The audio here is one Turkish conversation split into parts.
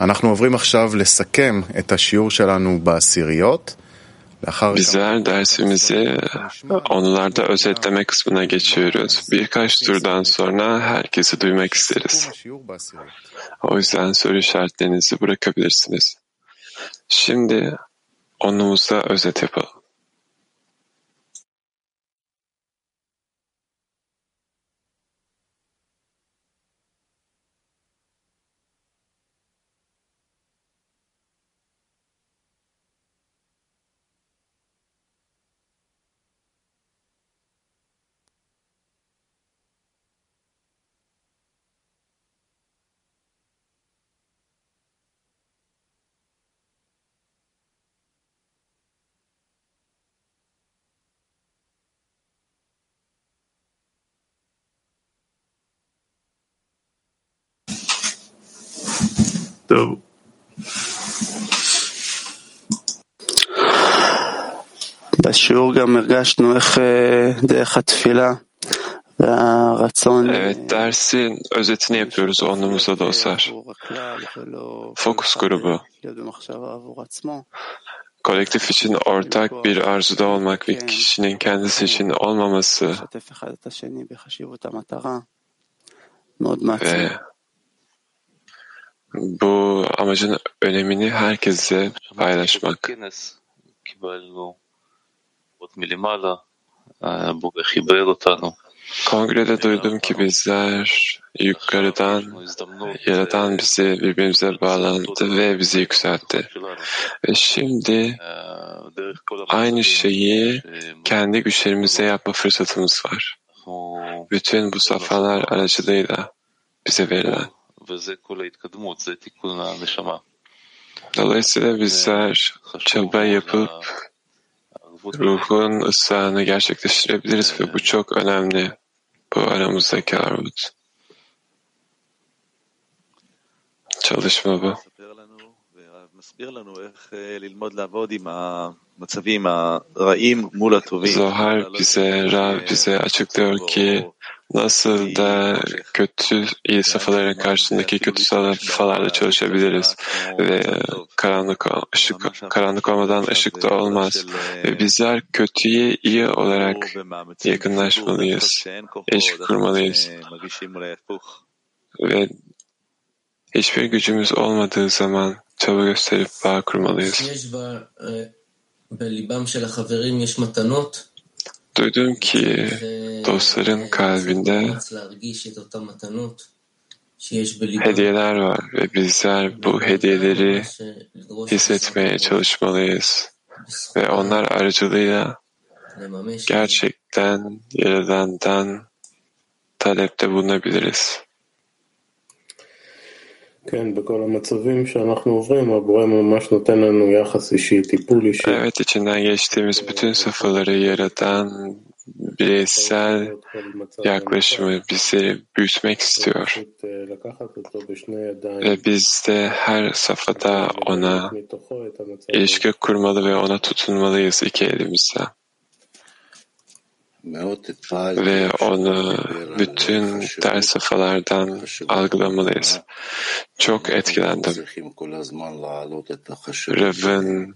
אנחנו עוברים עכשיו לסכם את השיעור שלנו בעשיריות. Bizler dersimizi onlarda özetleme kısmına geçiyoruz. Birkaç turdan sonra herkesi duymak isteriz. O yüzden soru işaretlerinizi bırakabilirsiniz. Şimdi onumuzda özet yapalım. Tamam. Evet, dersin özetini yapıyoruz onluğumuzda da olsar. Fokus grubu. Kolektif için ortak bir arzuda olmak ve kişinin kendisi için olmaması ve bu amacın önemini herkese paylaşmak. Kongrede duydum ki bizler yukarıdan Yaradan bizi birbirimize bağlandı ve bizi yükseltti. Ve şimdi aynı şeyi kendi güçlerimize yapma fırsatımız var. Bütün bu safhalar aracılığıyla bize verilen. Dolayısıyla bizler çaba yapıp ruhun ıslahını gerçekleştirebiliriz ve bu çok önemli. Bu aramızdaki armut. Çalışma bu. Zohar bize, Rav bize açıklıyor ki nasıl da kötü iyi safhaların karşısındaki kötü safhalarla çalışabiliriz ve karanlık ışık karanlık olmadan ışık da olmaz. Ve bizler kötüye iyi olarak yakınlaşmalıyız, ilişki kurmalıyız. Ve hiçbir gücümüz olmadığı zaman çaba gösterip bağ kurmalıyız. Duydum ki dostların kalbinde hediyeler var ve bizler bu hediyeleri hissetmeye çalışmalıyız ve onlar aracılığıyla gerçekten Yaradan'dan talepte bulunabiliriz. Evet, içinden geçtiğimiz bütün safhaları yaratan bireysel yaklaşımı bizi büyütmek istiyor. Ve biz de her safhada ona ilişki kurmalı ve ona tutunmalıyız iki elimizle ve onu bütün ders safhalardan algılamalıyız. Çok etkilendim. Rav'ın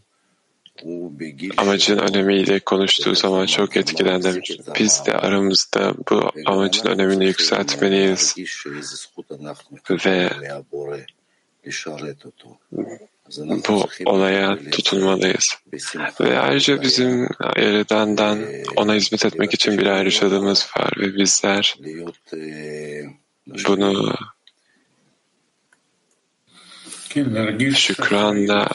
amacın önemiyle konuştuğu zaman çok etkilendim. Biz de aramızda bu amacın önemini yükseltmeliyiz. Ve bu olaya tutunmalıyız. Ve ayrıca bizim Yaradan'dan ona hizmet etmek için bir ayrıcalığımız var ve bizler bunu şükranla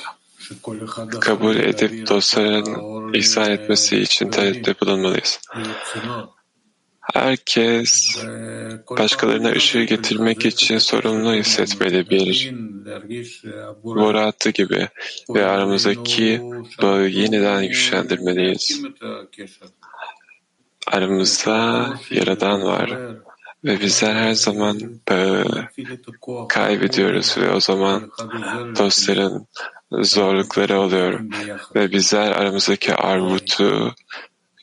kabul edip dostların ihsan etmesi için talepte bulunmalıyız. Herkes başkalarına ışığı getirmek için sorumlu hissetmeli bir boratı gibi ve aramızdaki bağı yeniden güçlendirmeliyiz. Aramızda Yaradan var ve bizler her zaman bağı kaybediyoruz ve o zaman dostların zorlukları oluyor ve bizler aramızdaki armutu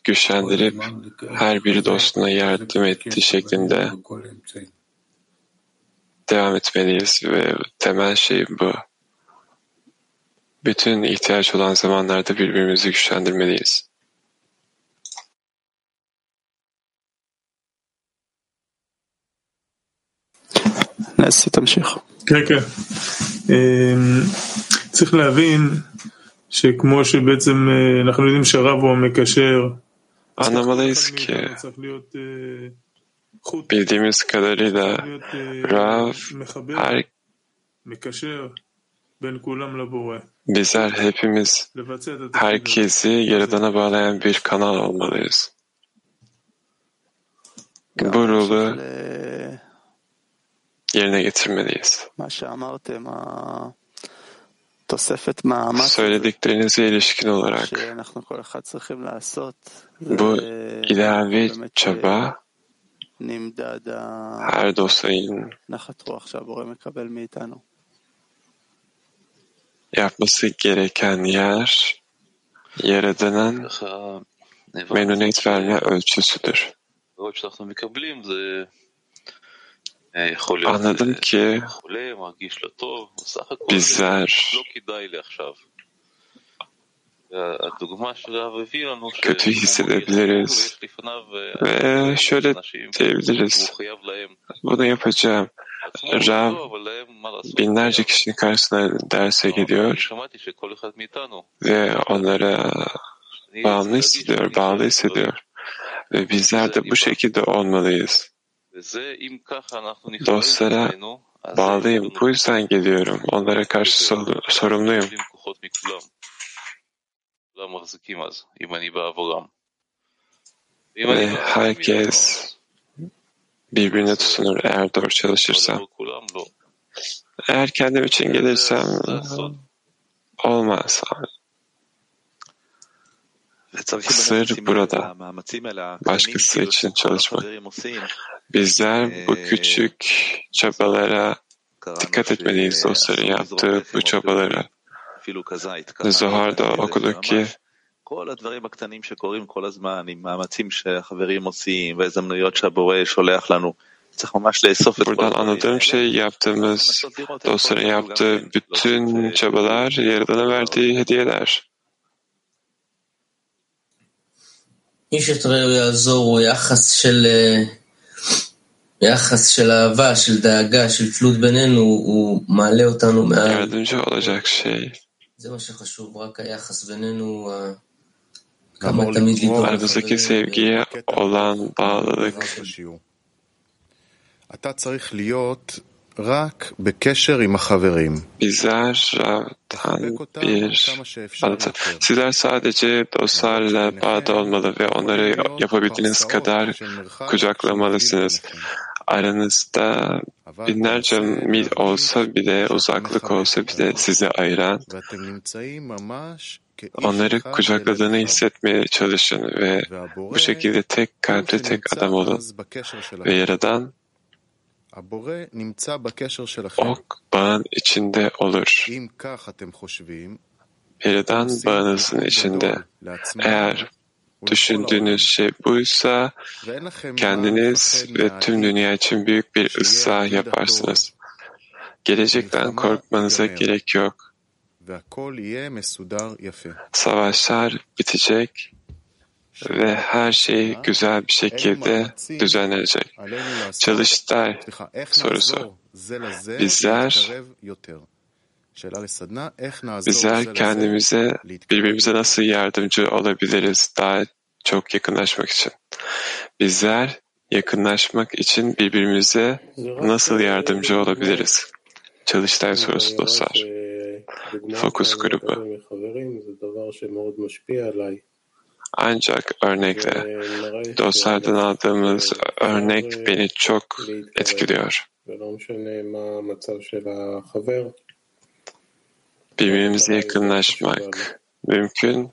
güçlendirip her biri dostuna yardım etti şeklinde devam etmeliyiz ve temel şey bu. Bütün ihtiyaç olan zamanlarda birbirimizi güçlendirmeliyiz. נשיא, תמשיך. כן, כן. אמ, צריך להבין שכמו שבעצם אה, אנחנו יודעים שהרב הוא המקשר, אז כל אחד Anlamalıyız ki bildiğimiz kadarıyla Rav her bizler hepimiz herkesi Yaradan'a bağlayan bir kanal olmalıyız. Bu rolü yerine getirmeliyiz söylediklerinize ilişkin olarak bu ilave çaba her dostayın. yapması gereken yer Yaradan'ın memnuniyet verme ölçüsüdür anladım ki bizler kötü hissedebiliriz ve şöyle diyebiliriz. Bunu yapacağım. Rab binlerce kişinin karşısına derse gidiyor ve onlara bağımlı hissediyor, bağlı hissediyor. Ve bizler de bu şekilde olmalıyız. Dostlara bağlıyım. Bu yüzden geliyorum. Onlara karşı sorumluyum. Ve herkes birbirine tutunur eğer doğru çalışırsam. Eğer kendim için gelirsem olmaz. Sır burada. Başkası için çalışmak. החברים עושים. Bizler bu Ee, küçük çabalara קראנו dikkat etmeliyiz dostların שאסור yaptığı לזרוק bu לחם או çabalara. אפילו כזית. קראנו Zohar'da את זה okuduk ki שממש כל הדברים הקטנים שקורים כל הזמן, עם מאמצים שהחברים עושים והזדמנויות שהבורא שולח לנו, צריך ממש לאסוף את כל buradan הדברים anladığım האלה. şey yaptığımız לנסות לראות איפה dostların אנחנו גם yaptığı כן bütün להוסיף çabalar Yaradan'a verdiği hediyeler. איש את רעהו יעזור הוא יחס של, יחס של אהבה, של דאגה, של תלות בינינו, הוא מעלה אותנו מעל. Yardımcı olacak şey. זה מה שחשוב, רק היחס בינינו, כמה תמיד לדאוג Aramızdaki sevgiye olan bağlılık. אתה צריך להיות רק בקשר עם החברים. Bizler bir. Sizler sadece dostlarla bağda olmalı ve onları yapabildiğiniz kadar kucaklamalısınız. Aranızda binlerce mil olsa bile, uzaklık olsa bile sizi ayıran, onları kucakladığını hissetmeye çalışın ve bu şekilde tek kalpte tek adam olun. Ve Yaradan ok bağın içinde olur. Yaradan bağınızın içinde. Eğer Düşündüğünüz şey buysa kendiniz ve tüm dünya için büyük bir ıslah yaparsınız. Gelecekten korkmanıza gerek yok. Savaşlar bitecek ve her şey güzel bir şekilde düzenlenecek. Çalıştay sorusu. Bizler Bizler kendimize, birbirimize nasıl yardımcı olabiliriz daha çok yakınlaşmak için? Bizler yakınlaşmak için birbirimize nasıl yardımcı olabiliriz? Çalıştay sorusu dostlar. Fokus grubu. Ancak örnekle, dostlardan aldığımız örnek beni çok etkiliyor birbirimize yakınlaşmak mümkün.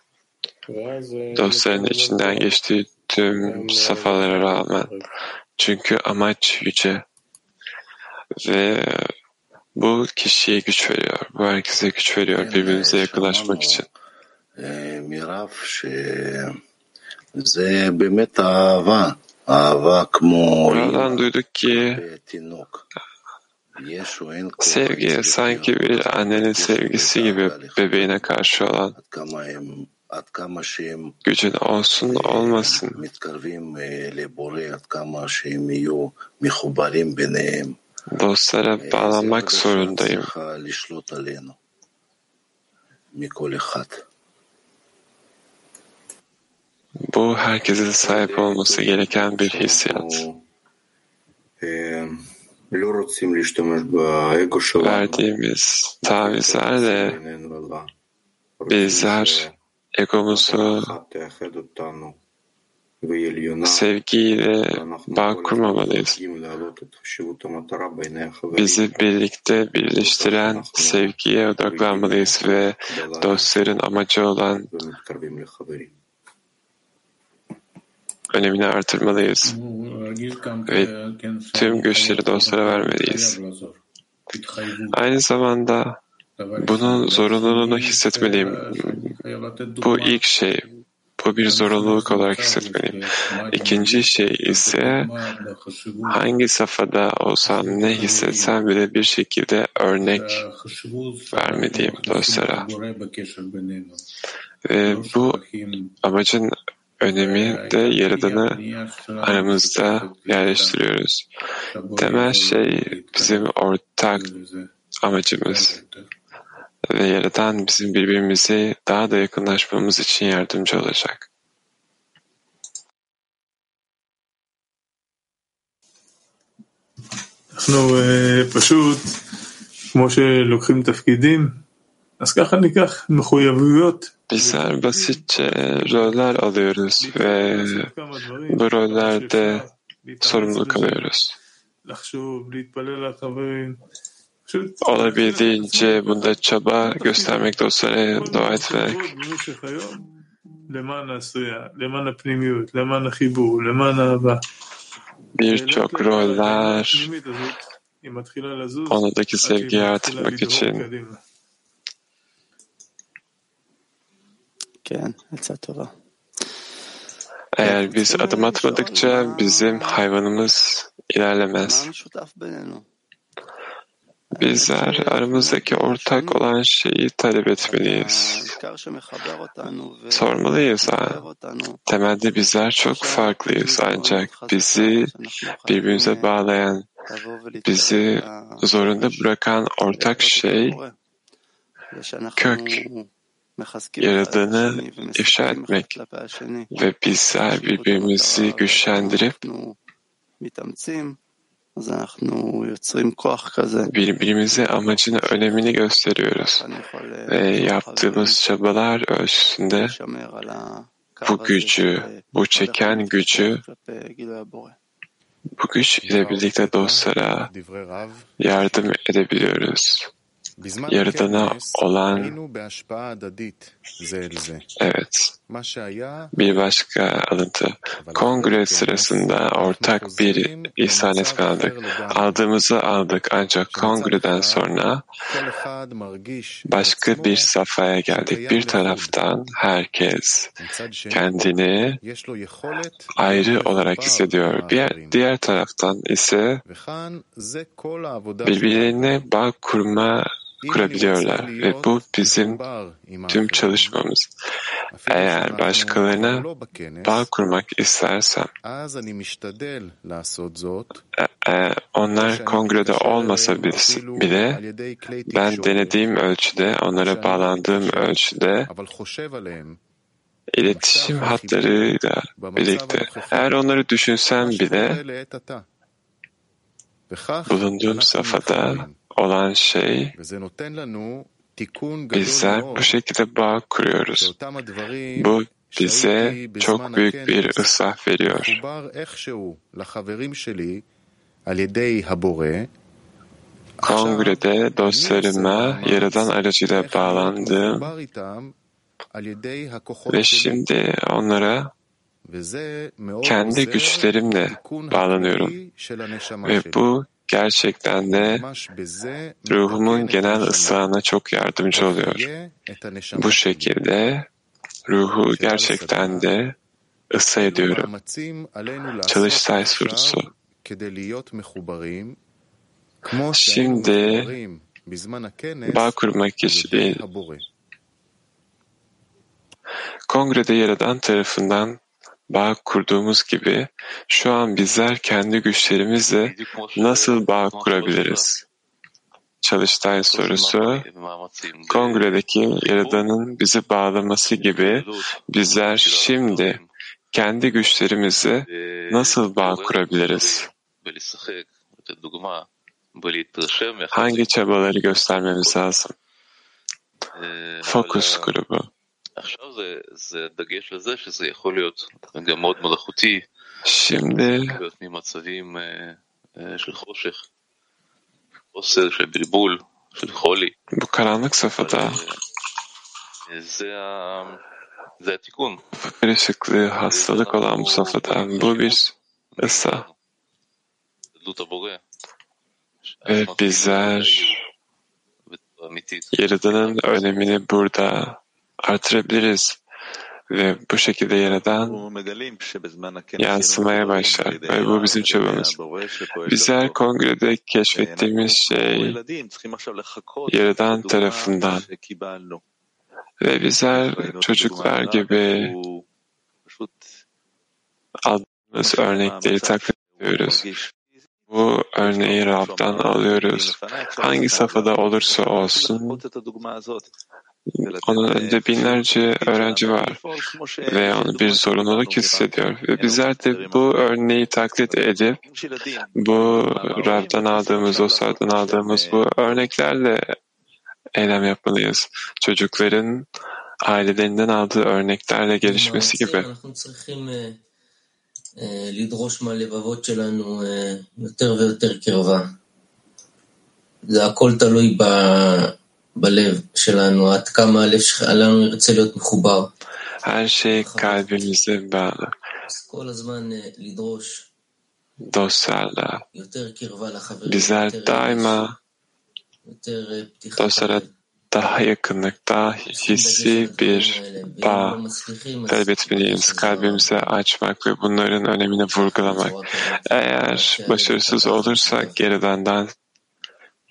Dostların içinden geçtiği tüm safhalara rağmen. Çünkü amaç yüce. Ve bu kişiye güç veriyor. Bu herkese güç veriyor birbirimize yakınlaşmak için. Mirav Buradan duyduk ki Sevgi sanki bir annenin sevgisi gibi bebeğine karşı olan gücün olsun olmasın. Dostlara bağlanmak zorundayım. Bu herkesin sahip olması gereken bir hissiyat verdiğimiz tavizlerle bizler egomuzu sevgiyle bağ kurmamalıyız. Bizi birlikte birleştiren sevgiye odaklanmalıyız ve dostların amacı olan önemini artırmalıyız. ve tüm güçleri dostlara vermeliyiz. Aynı zamanda bunun zorunluluğunu hissetmeliyim. Bu ilk şey. Bu bir zorunluluk olarak hissetmeliyim. İkinci şey ise hangi safhada olsam ne hissetsem bile bir şekilde örnek vermeliyim dostlara. Ve bu amacın önemi de Yaradan'ı aramızda yerleştiriyoruz. Temel şey bizim ortak amacımız ve Yaradan bizim birbirimizi daha da yakınlaşmamız için yardımcı olacak. אנחנו אה, פשוט, כמו שלוקחים תפקידים, אז ככה ניקח מחויבויות. Bizler basitçe e, roller alıyoruz ve bu rollerde sorumluluk alıyoruz. Olabildiğince bunda çaba göstermek dostlara dua etmek. Birçok roller. Onadaki sevgiyi artırmak için. Eğer biz adım atmadıkça bizim hayvanımız ilerlemez. Bizler aramızdaki ortak olan şeyi talep etmeliyiz. Sormalıyız ha. Temelde bizler çok farklıyız ancak bizi birbirimize bağlayan, bizi zorunda bırakan ortak şey kök. Yaradan'ı ifşa etmek ve bizler birbirimizi güçlendirip birbirimize amacını, önemini gösteriyoruz. Ve yaptığımız çabalar ölçüsünde bu gücü, bu çeken gücü bu güç ile birlikte dostlara yardım edebiliyoruz yaratana olan evet. bir başka alıntı. kongre sırasında ortak bir ihsanet kaldık. Aldığımızı aldık ancak kongreden sonra başka bir safhaya geldik. Bir taraftan herkes kendini ayrı olarak hissediyor. Bir, diğer taraftan ise birbirine bağ kurma kurabiliyorlar ve bu bizim tüm çalışmamız. Eğer başkalarına bağ kurmak istersem, e, e, onlar kongrede olmasa bile ben denediğim ölçüde, onlara bağlandığım ölçüde iletişim hatlarıyla birlikte. Eğer onları düşünsem bile bulunduğum safhada olan şey bizler bu şekilde bağ kuruyoruz. Bu bize çok büyük bir ıslah veriyor. Kongrede dostlarıma Yaradan aracıyla bağlandım ve şimdi onlara kendi güçlerimle bağlanıyorum. Ve bu gerçekten de ruhumun genel ıslahına çok yardımcı oluyor. Bu şekilde ruhu gerçekten de ısı ediyorum. Çalıştay sorusu. Şimdi bağ kurmak için kongrede yer eden tarafından bağ kurduğumuz gibi şu an bizler kendi güçlerimizle nasıl bağ kurabiliriz? Çalıştay sorusu, kongredeki Yaradan'ın bizi bağlaması gibi bizler şimdi kendi güçlerimizle nasıl bağ kurabiliriz? Hangi çabaları göstermemiz lazım? Fokus grubu. עכשיו זה, זה דגש לזה שזה יכול להיות גם מאוד מלאכותי, Şimdi להיות ממצבים אה, אה, של חושך, חוסר, של בלבול, של חולי. bu karanlık safhada אה, זה, ה... זה התיקון. karışıklığı, hastalık olan bu safhada bu bir ısa גדלות הבורא. ve bizler בצורה אמיתית. Yaradan'ın önemini burada artırabiliriz ve bu şekilde Yaradan yansımaya başlar ve bu bizim çabamız. Bizler kongrede keşfettiğimiz şey Yaradan tarafından ve bizler çocuklar gibi aldığımız örnekleri taklit ediyoruz. Bu örneği Rab'dan alıyoruz. Hangi safhada olursa olsun onun önünde binlerce öğrenci var ve onu bir zorunluluk hissediyor. Ve bizler de bu örneği taklit edip bu Rab'dan aldığımız, Osar'dan aldığımız bu örneklerle eylem yapmalıyız. Çocukların ailelerinden aldığı örneklerle gelişmesi gibi. אנחנו צריכים אה, אה, לדרוש מהלבבות שלנו אה, יותר ויותר קרבה. זה הכל תלוי ב, בלב שלנו, עד כמה הלב שלנו ירצה להיות מחובר. Her şey kalbimize bağlı. כל הזמן אה, לדרוש Dostlarla, יותר קרבה לחברים, bizler יותר daima יותר אה, פתיחת dostlara הלב. daha yakınlık, daha hissi bir bağ talep etmeliyiz. Kalbimizi açmak ve bunların önemini vurgulamak. Eğer başarısız olursak geridandan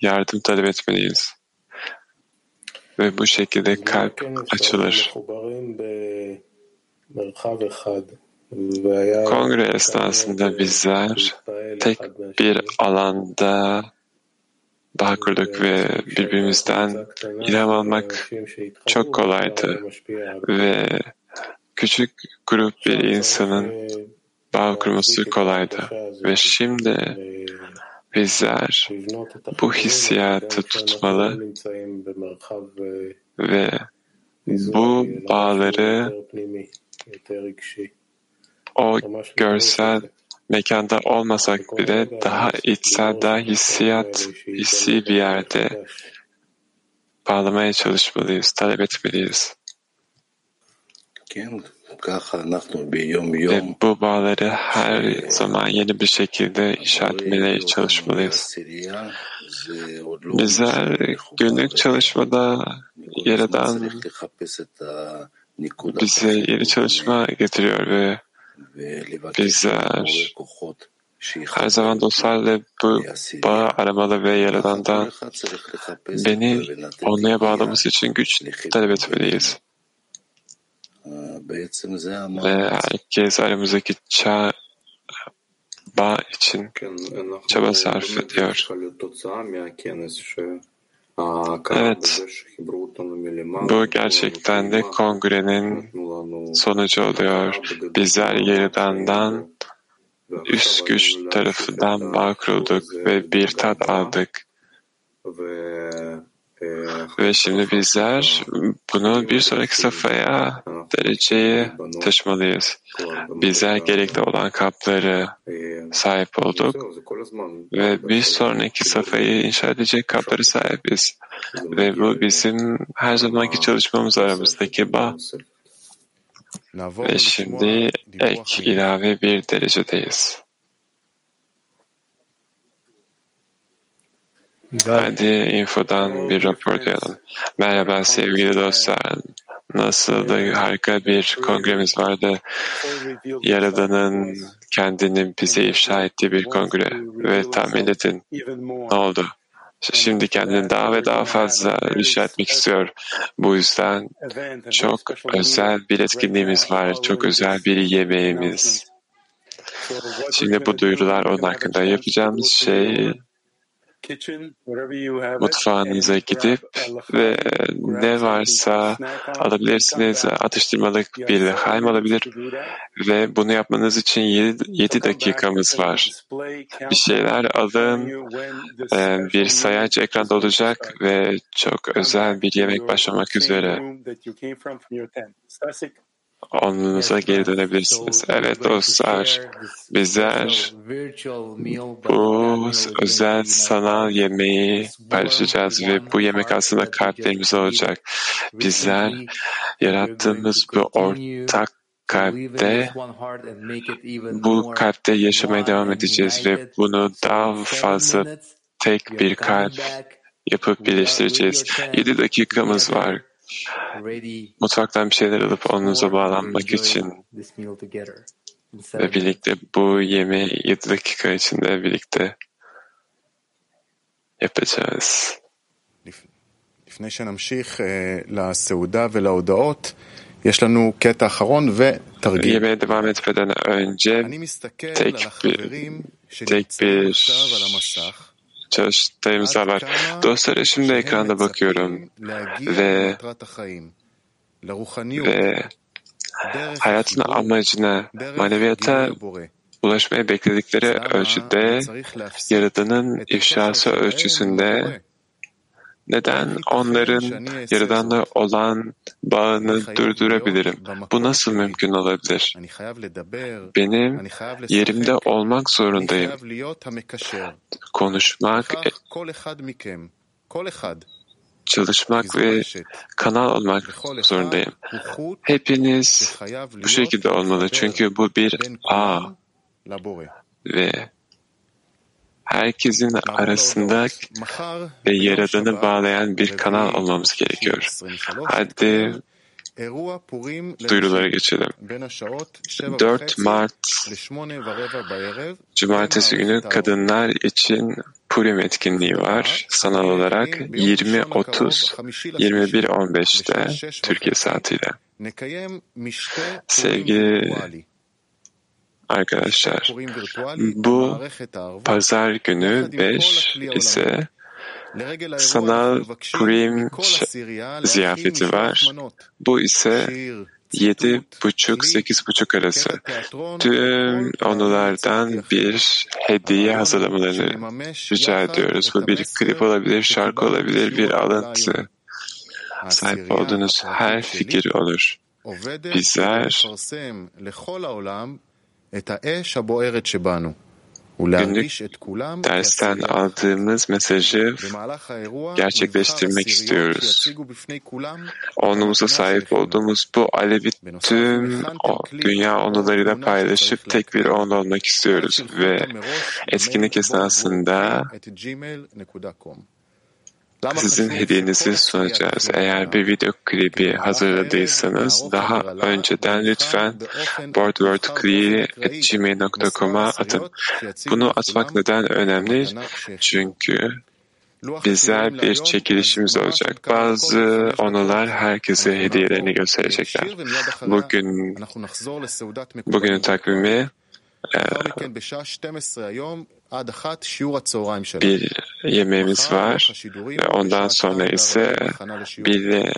yardım talep etmeliyiz. Ve bu şekilde kalp açılır. Kongre esnasında bizler tek bir alanda bağ kurduk ve birbirimizden ilham almak çok kolaydı ve küçük grup bir insanın bağ kurması kolaydı ve şimdi bizler bu hissiyatı tutmalı ve bu bağları o görsel mekanda olmasak bile daha içsel, daha hissiyat, hissi bir yerde bağlamaya çalışmalıyız, talep etmeliyiz. Bu bağları her zaman yeni bir şekilde inşa etmeye çalışmalıyız. Bizler günlük çalışmada Yaradan bize yeni çalışma getiriyor ve bizler her zaman dostlarla bu bağı aramalı ve Yaradan'dan beni onlara bağlaması için güç talep etmeliyiz. Ee, ve herkes aramızdaki çağ için çaba sarf ediyor. Evet, bu gerçekten de kongrenin sonucu oluyor. Bizler yeridandan üst güç tarafından bağ kurulduk ve bir tat aldık. Ve şimdi bizler bunu bir sonraki safhaya, dereceye taşımalıyız. Bizler gerekli olan kapları sahip olduk ve bir sonraki safhayı inşa edecek kapları sahibiz. Ve bu bizim her zamanki çalışmamız aramızdaki bağ. Ve şimdi ek ilave bir derecedeyiz. Hadi infodan bir rapor duyalım. Merhaba sevgili dostlar. Nasıl da harika bir kongremiz vardı. Yaradan'ın kendini bize ifşa ettiği bir kongre ve tahmin edin ne oldu? Şimdi kendini daha ve daha fazla ifşa etmek istiyor. Bu yüzden çok özel bir etkinliğimiz var, çok özel bir yemeğimiz. Şimdi bu duyurular onun hakkında yapacağımız şey mutfağınıza gidip ve ne varsa alabilirsiniz. Atıştırmalık bir lehaim olabilir ve bunu yapmanız için 7, 7 dakikamız var. Bir şeyler alın, bir sayaç ekranda olacak ve çok özel bir yemek başlamak üzere. Onunuza geri dönebilirsiniz. Evet dostlar, bizler bu özel sanal yemeği paylaşacağız ve bu yemek aslında kalplerimiz olacak. Bizler yarattığımız bu ortak kalpte bu kalpte yaşamaya devam edeceğiz ve bunu daha fazla tek bir kalp yapıp birleştireceğiz. 7 dakikamız var Mutfaktan bir şeyler alıp onunuza bağlanmak için ve birlikte bu yemeği 7 dakika içinde birlikte yapacağız. לפני שנמשיך לסעודה ולהודעות, יש לנו קטע אחרון ותרגיל. Yemeğe devam etmeden önce אני מסתכל tek על bir, החברים tek שנמצאים bir עכשיו על המסך. çalıştığımızda var. Dostlara şimdi ekranda bakıyorum ve ve hayatın amacına, maneviyata ulaşmaya bekledikleri ölçüde Yaradan'ın ifşası ölçüsünde neden onların Yaradan'la olan bağını durdurabilirim? Bu nasıl mümkün olabilir? Benim yerimde olmak zorundayım. Konuşmak, çalışmak ve kanal olmak zorundayım. Hepiniz bu şekilde olmalı. çünkü bu bir ağ ve herkesin arasında ve Yaradan'ı bağlayan bir kanal olmamız gerekiyor. Hadi duyurulara geçelim. 4 Mart Cumartesi günü kadınlar için Purim etkinliği var. Sanal olarak 20.30 21.15'te Türkiye saatiyle. Sevgili arkadaşlar, bu pazar günü 5 ise sanal Purim ziyafeti var. Bu ise yedi buçuk, sekiz buçuk arası. Tüm onulardan bir hediye hazırlamalarını rica ediyoruz. Bu bir klip olabilir, şarkı olabilir, bir alıntı. Sahip olduğunuz her fikir olur. Bizler günlük dersten aldığımız mesajı gerçekleştirmek istiyoruz. Onumuza sahip olduğumuz bu alevi tüm dünya onularıyla paylaşıp tek bir on olmak istiyoruz. ve etkinlik esnasında sizin hediyenizi sunacağız. Eğer bir video klibi hazırladıysanız daha önceden lütfen boardwordclick.gmail.com'a atın. Bunu atmak neden önemli? Çünkü bizler bir çekilişimiz olacak. Bazı onular herkese hediyelerini gösterecekler. Bugün bugünün takvimi bir yemeğimiz var ve ondan sonra ise bir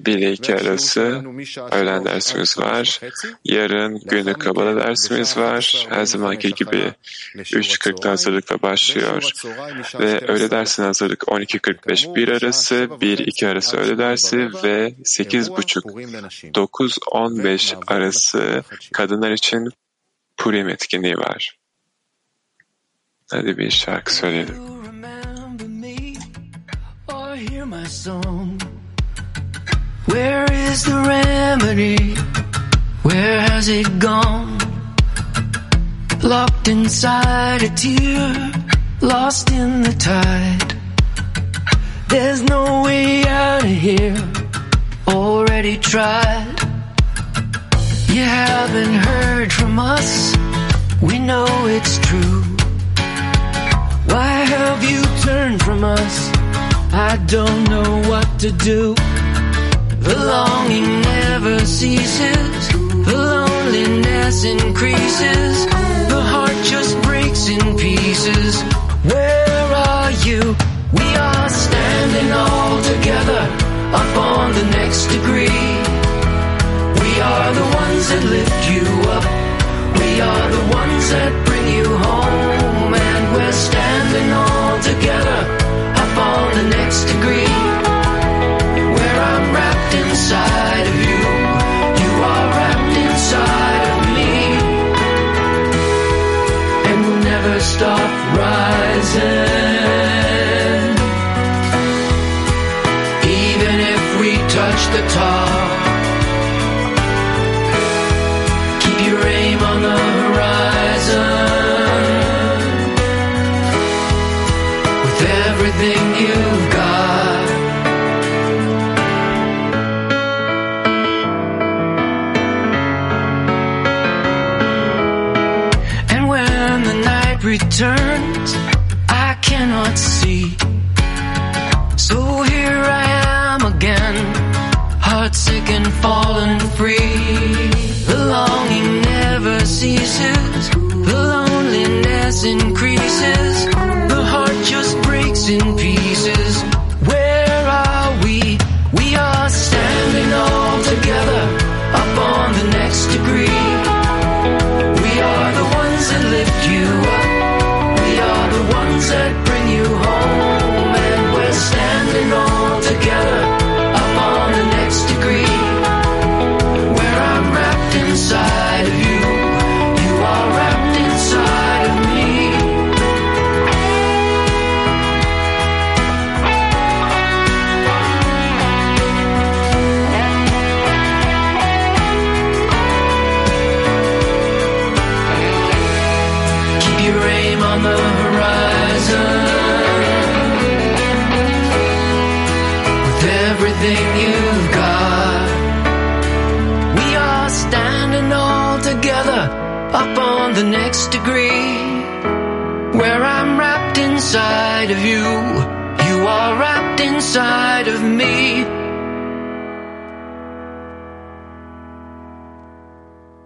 bir iki arası öğlen dersimiz var. Yarın günü kabala dersimiz var. Her zamanki gibi 3.40'da hazırlıkla başlıyor. Ve öğle dersine hazırlık 12.45 bir arası, 1-2 arası öğle dersi ve 8.30-9.15 arası kadınlar için Purim etkinliği var. Hadi bir şarkı söyleyelim. Where is the remedy? Where has it gone? Locked inside a tear, lost in the tide. There's no way out of here. Already tried. You haven't heard from us. We know it's true. Why have you turned from us? I don't know what to do. The longing never ceases, the loneliness increases, the heart just breaks in pieces. Where are you? We are standing all together up on the next degree. We are the ones that lift you up. We are the ones that and we're inside of you.